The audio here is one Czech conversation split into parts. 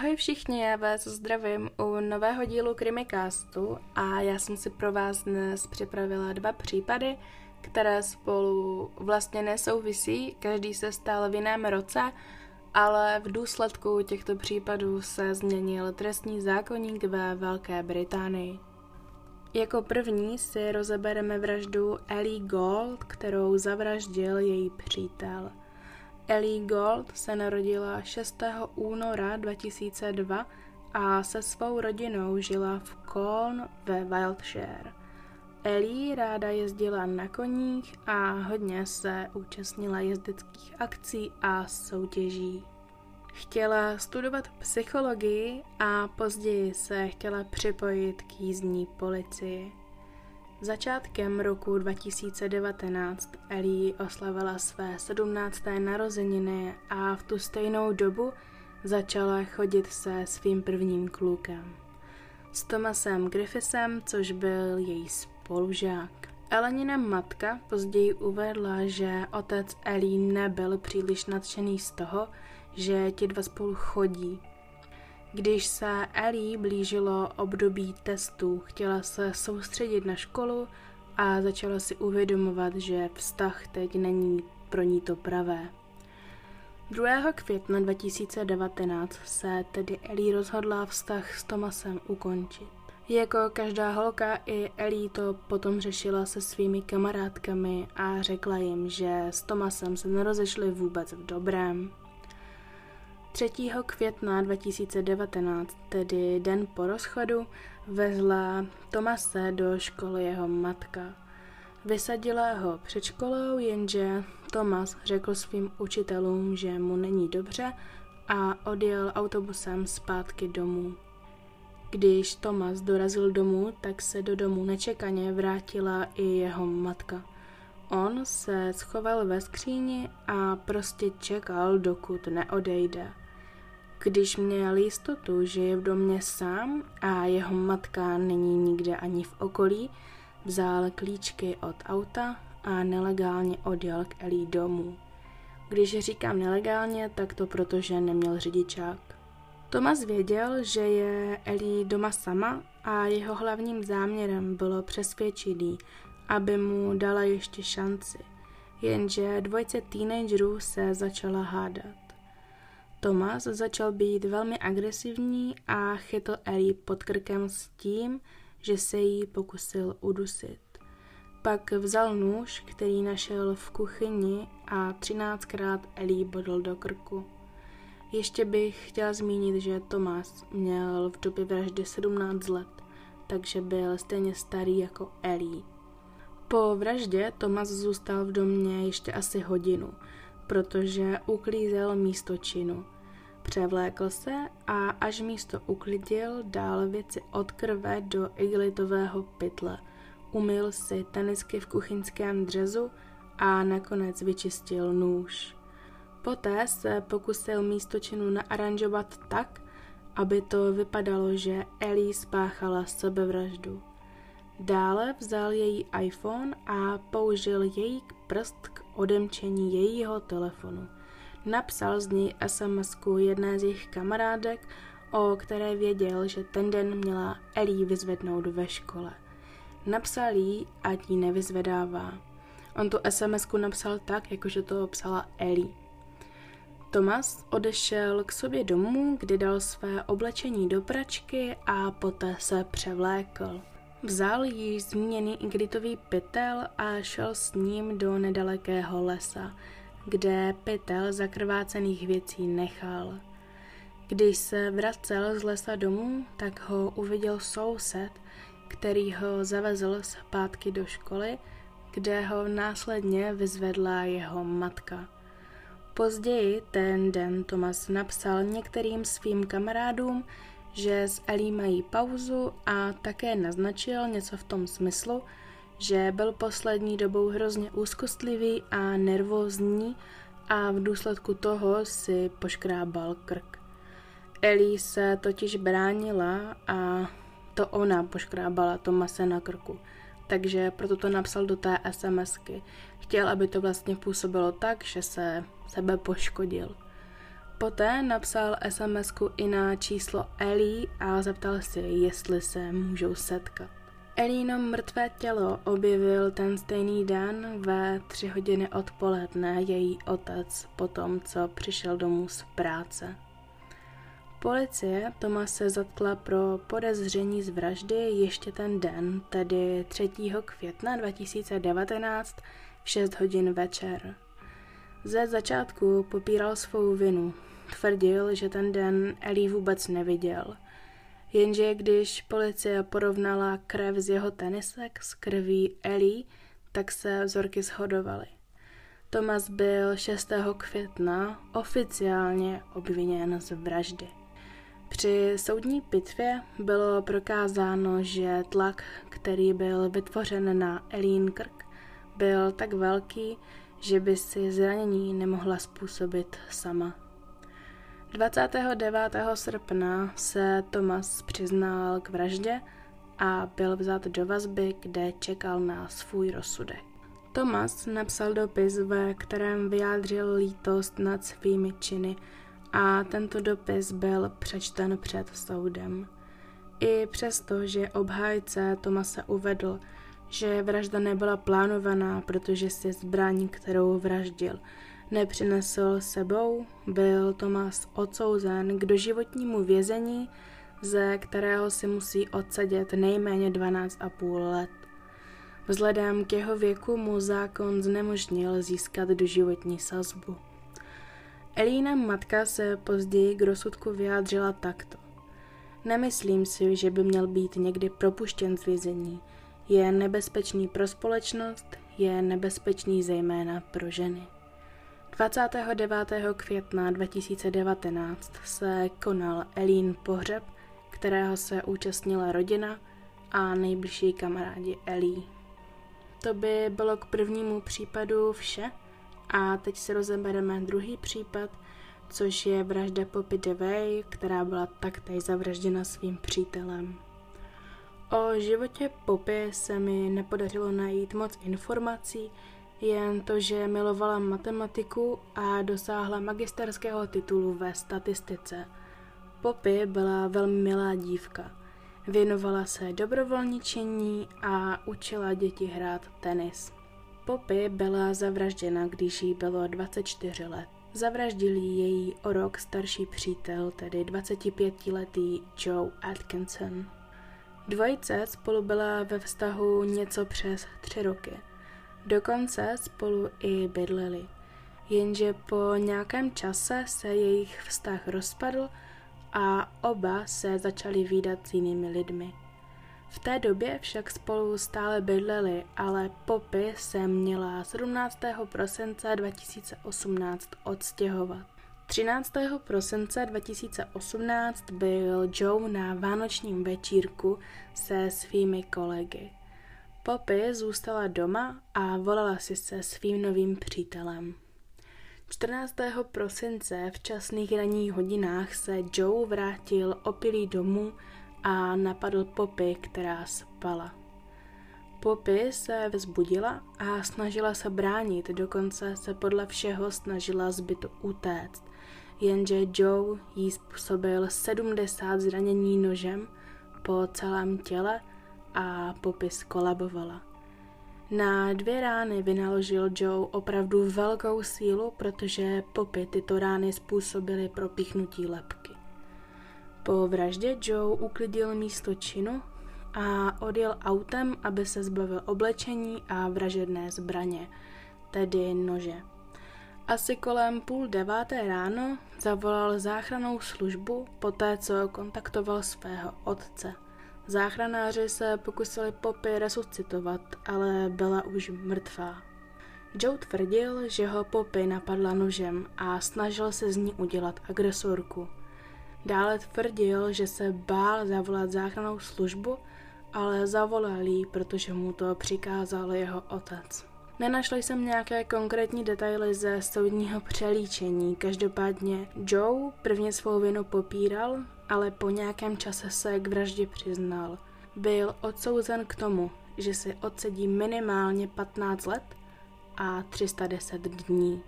Ahoj všichni, já vás zdravím u nového dílu Krimicastu a já jsem si pro vás dnes připravila dva případy, které spolu vlastně nesouvisí, každý se stal v jiném roce, ale v důsledku těchto případů se změnil trestní zákonník ve Velké Británii. Jako první si rozebereme vraždu Ellie Gold, kterou zavraždil její přítel. Ellie Gold se narodila 6. února 2002 a se svou rodinou žila v Colne ve Wiltshire. Ellie ráda jezdila na koních a hodně se účastnila jezdeckých akcí a soutěží. Chtěla studovat psychologii a později se chtěla připojit k jízdní policii. Začátkem roku 2019 Ellie oslavila své 17. narozeniny a v tu stejnou dobu začala chodit se svým prvním klukem. S Thomasem Griffisem, což byl její spolužák. Elenina matka později uvedla, že otec Ellie nebyl příliš nadšený z toho, že ti dva spolu chodí. Když se Ellie blížilo období testů, chtěla se soustředit na školu a začala si uvědomovat, že vztah teď není pro ní to pravé. 2. května 2019 se tedy Ellie rozhodla vztah s Tomasem ukončit. Jako každá holka i Ellie to potom řešila se svými kamarádkami a řekla jim, že s Tomasem se nerozešli vůbec v dobrém. 3. května 2019, tedy den po rozchodu, vezla Tomase do školy jeho matka. Vysadila ho před školou, jenže Tomas řekl svým učitelům, že mu není dobře a odjel autobusem zpátky domů. Když Tomas dorazil domů, tak se do domu nečekaně vrátila i jeho matka. On se schoval ve skříni a prostě čekal, dokud neodejde. Když měl jistotu, že je v domě sám a jeho matka není nikde ani v okolí, vzal klíčky od auta a nelegálně odjel k Elí domů. Když říkám nelegálně, tak to proto, že neměl řidičák. Tomas věděl, že je Elí doma sama a jeho hlavním záměrem bylo přesvědčit aby mu dala ještě šanci. Jenže dvojce teenagerů se začala hádat. Thomas začal být velmi agresivní a chytl Ellie pod krkem s tím, že se jí pokusil udusit. Pak vzal nůž, který našel v kuchyni a třináctkrát Ellie bodl do krku. Ještě bych chtěla zmínit, že Thomas měl v době vraždy 17 let, takže byl stejně starý jako Ellie. Po vraždě Thomas zůstal v domě ještě asi hodinu, protože uklízel místo činu. Převlékl se a až místo uklidil, dal věci od krve do igelitového pytle. Umyl si tenisky v kuchyňském dřezu a nakonec vyčistil nůž. Poté se pokusil místo činu naaranžovat tak, aby to vypadalo, že Ellie spáchala sebevraždu. Dále vzal její iPhone a použil její prst k odemčení jejího telefonu. Napsal z ní sms jedné z jejich kamarádek, o které věděl, že ten den měla Ellie vyzvednout ve škole. Napsal jí, ať ji nevyzvedává. On tu sms napsal tak, jakože to psala Ellie. Thomas odešel k sobě domů, kde dal své oblečení do pračky a poté se převlékl. Vzal již zmíněný igritový pytel a šel s ním do nedalekého lesa, kde pytel zakrvácených věcí nechal. Když se vracel z lesa domů, tak ho uviděl soused, který ho zavezl zpátky do školy, kde ho následně vyzvedla jeho matka. Později ten den Thomas napsal některým svým kamarádům, že s Ellie mají pauzu a také naznačil něco v tom smyslu, že byl poslední dobou hrozně úzkostlivý a nervózní a v důsledku toho si poškrábal krk. Ellie se totiž bránila a to ona poškrábala Tomase na krku, takže proto to napsal do té SMSky. Chtěl, aby to vlastně působilo tak, že se sebe poškodil. Poté napsal sms i na číslo Ellie a zeptal si, jestli se můžou setkat. Elíno mrtvé tělo objevil ten stejný den ve tři hodiny odpoledne její otec po tom, co přišel domů z práce. Policie Tomase zatkla pro podezření z vraždy ještě ten den, tedy 3. května 2019 v 6 hodin večer. Ze začátku popíral svou vinu. Tvrdil, že ten den Ellie vůbec neviděl. Jenže když policie porovnala krev z jeho tenisek s krví Ellie, tak se vzorky shodovaly. Thomas byl 6. května oficiálně obviněn z vraždy. Při soudní pitvě bylo prokázáno, že tlak, který byl vytvořen na Elín Krk, byl tak velký, že by si zranění nemohla způsobit sama. 29. srpna se Thomas přiznal k vraždě a byl vzat do vazby, kde čekal na svůj rozsudek. Thomas napsal dopis, ve kterém vyjádřil lítost nad svými činy a tento dopis byl přečten před soudem. I přesto, že obhájce Tomase uvedl, že vražda nebyla plánovaná, protože si zbraň, kterou vraždil, nepřinesl sebou, byl Tomas odsouzen k doživotnímu vězení, ze kterého si musí odsedět nejméně 12,5 let. Vzhledem k jeho věku mu zákon znemožnil získat doživotní sazbu. Elína matka se později k rozsudku vyjádřila takto. Nemyslím si, že by měl být někdy propuštěn z vězení. Je nebezpečný pro společnost, je nebezpečný zejména pro ženy. 29. května 2019 se konal Elín pohřeb, kterého se účastnila rodina a nejbližší kamarádi Elí. To by bylo k prvnímu případu vše. A teď si rozebereme druhý případ, což je vražda Poppy DeVay, která byla taktéž zavražděna svým přítelem. O životě Poppy se mi nepodařilo najít moc informací, jen to, že milovala matematiku a dosáhla magisterského titulu ve statistice. Poppy byla velmi milá dívka. Věnovala se dobrovolničení a učila děti hrát tenis. Poppy byla zavražděna, když jí bylo 24 let. Zavraždil její o rok starší přítel, tedy 25-letý Joe Atkinson. Dvojice spolu byla ve vztahu něco přes tři roky. Dokonce spolu i bydleli. Jenže po nějakém čase se jejich vztah rozpadl a oba se začali výdat s jinými lidmi. V té době však spolu stále bydleli, ale Poppy se měla 17. prosince 2018 odstěhovat. 13. prosince 2018 byl Joe na vánočním večírku se svými kolegy. Poppy zůstala doma a volala si se svým novým přítelem. 14. prosince v časných ranních hodinách se Joe vrátil opilý domů a napadl Poppy, která spala. Poppy se vzbudila a snažila se bránit, dokonce se podle všeho snažila zbytu utéct, jenže Joe jí způsobil 70 zranění nožem po celém těle a Poppy skolabovala. Na dvě rány vynaložil Joe opravdu velkou sílu, protože Poppy tyto rány způsobily propíchnutí lepky. Po vraždě Joe uklidil místo činu a odjel autem, aby se zbavil oblečení a vražedné zbraně, tedy nože. Asi kolem půl deváté ráno zavolal záchranou službu poté, co kontaktoval svého otce. Záchranáři se pokusili Poppy resuscitovat, ale byla už mrtvá. Joe tvrdil, že ho Poppy napadla nožem a snažil se z ní udělat agresorku – Dále tvrdil, že se bál zavolat záchranou službu, ale zavolal jí, protože mu to přikázal jeho otec. Nenašli jsem nějaké konkrétní detaily ze soudního přelíčení, každopádně Joe prvně svou vinu popíral, ale po nějakém čase se k vraždě přiznal. Byl odsouzen k tomu, že si odsedí minimálně 15 let a 310 dní.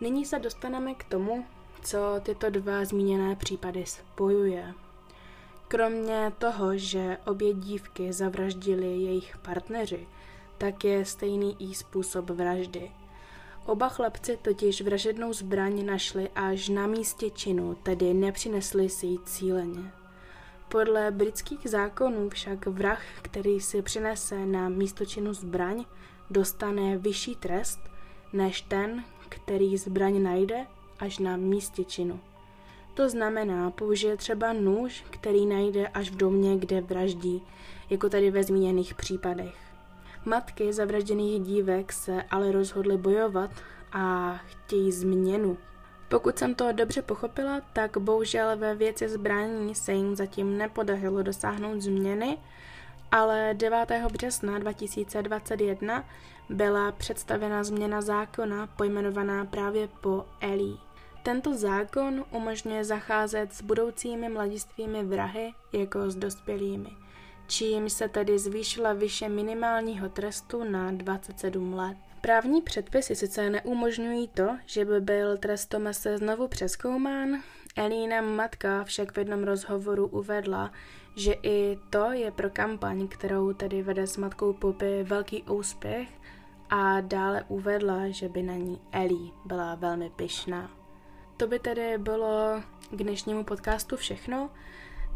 Nyní se dostaneme k tomu, co tyto dva zmíněné případy spojuje. Kromě toho, že obě dívky zavraždili jejich partneři, tak je stejný i způsob vraždy. Oba chlapci totiž vražednou zbraň našli až na místě činu, tedy nepřinesli si ji cíleně. Podle britských zákonů však vrah, který si přinese na místo činu zbraň, dostane vyšší trest než ten, který zbraň najde až na místě činu. To znamená, použije třeba nůž, který najde až v domě, kde vraždí, jako tady ve zmíněných případech. Matky zavražděných dívek se ale rozhodly bojovat a chtějí změnu. Pokud jsem to dobře pochopila, tak bohužel ve věci zbraní se jim zatím nepodařilo dosáhnout změny, ale 9. března 2021 byla představena změna zákona pojmenovaná právě po Ellie. Tento zákon umožňuje zacházet s budoucími mladistvými vrahy jako s dospělými, čím se tedy zvýšila vyše minimálního trestu na 27 let. Právní předpisy sice neumožňují to, že by byl trest Tomase znovu přeskoumán, Elína matka však v jednom rozhovoru uvedla, že i to je pro kampaň, kterou tedy vede s matkou Popy, velký úspěch a dále uvedla, že by na ní Ellie byla velmi pyšná. To by tedy bylo k dnešnímu podcastu všechno.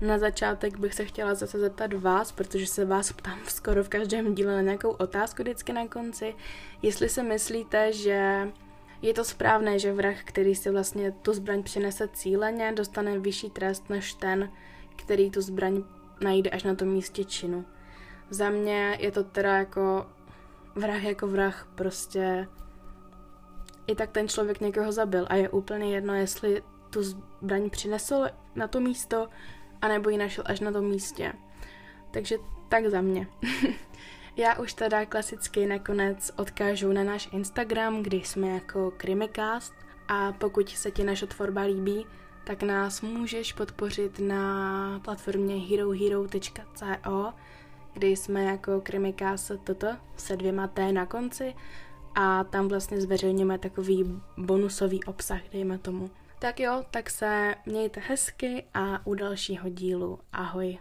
Na začátek bych se chtěla zase zeptat vás, protože se vás ptám skoro v každém díle na nějakou otázku vždycky na konci, jestli si myslíte, že je to správné, že vrah, který si vlastně tu zbraň přinese cíleně, dostane vyšší trest než ten, který tu zbraň najde až na tom místě činu. Za mě je to teda jako vrah jako vrah, prostě i tak ten člověk někoho zabil a je úplně jedno, jestli tu zbraň přinesl na to místo, anebo ji našel až na tom místě. Takže tak za mě. Já už teda klasicky nakonec odkážu na náš Instagram, kdy jsme jako Krimicast a pokud se ti naše tvorba líbí, tak nás můžeš podpořit na platformě herohero.co, kdy jsme jako Krimicast toto se dvěma T na konci a tam vlastně zveřejňujeme takový bonusový obsah, dejme tomu. Tak jo, tak se mějte hezky a u dalšího dílu ahoj.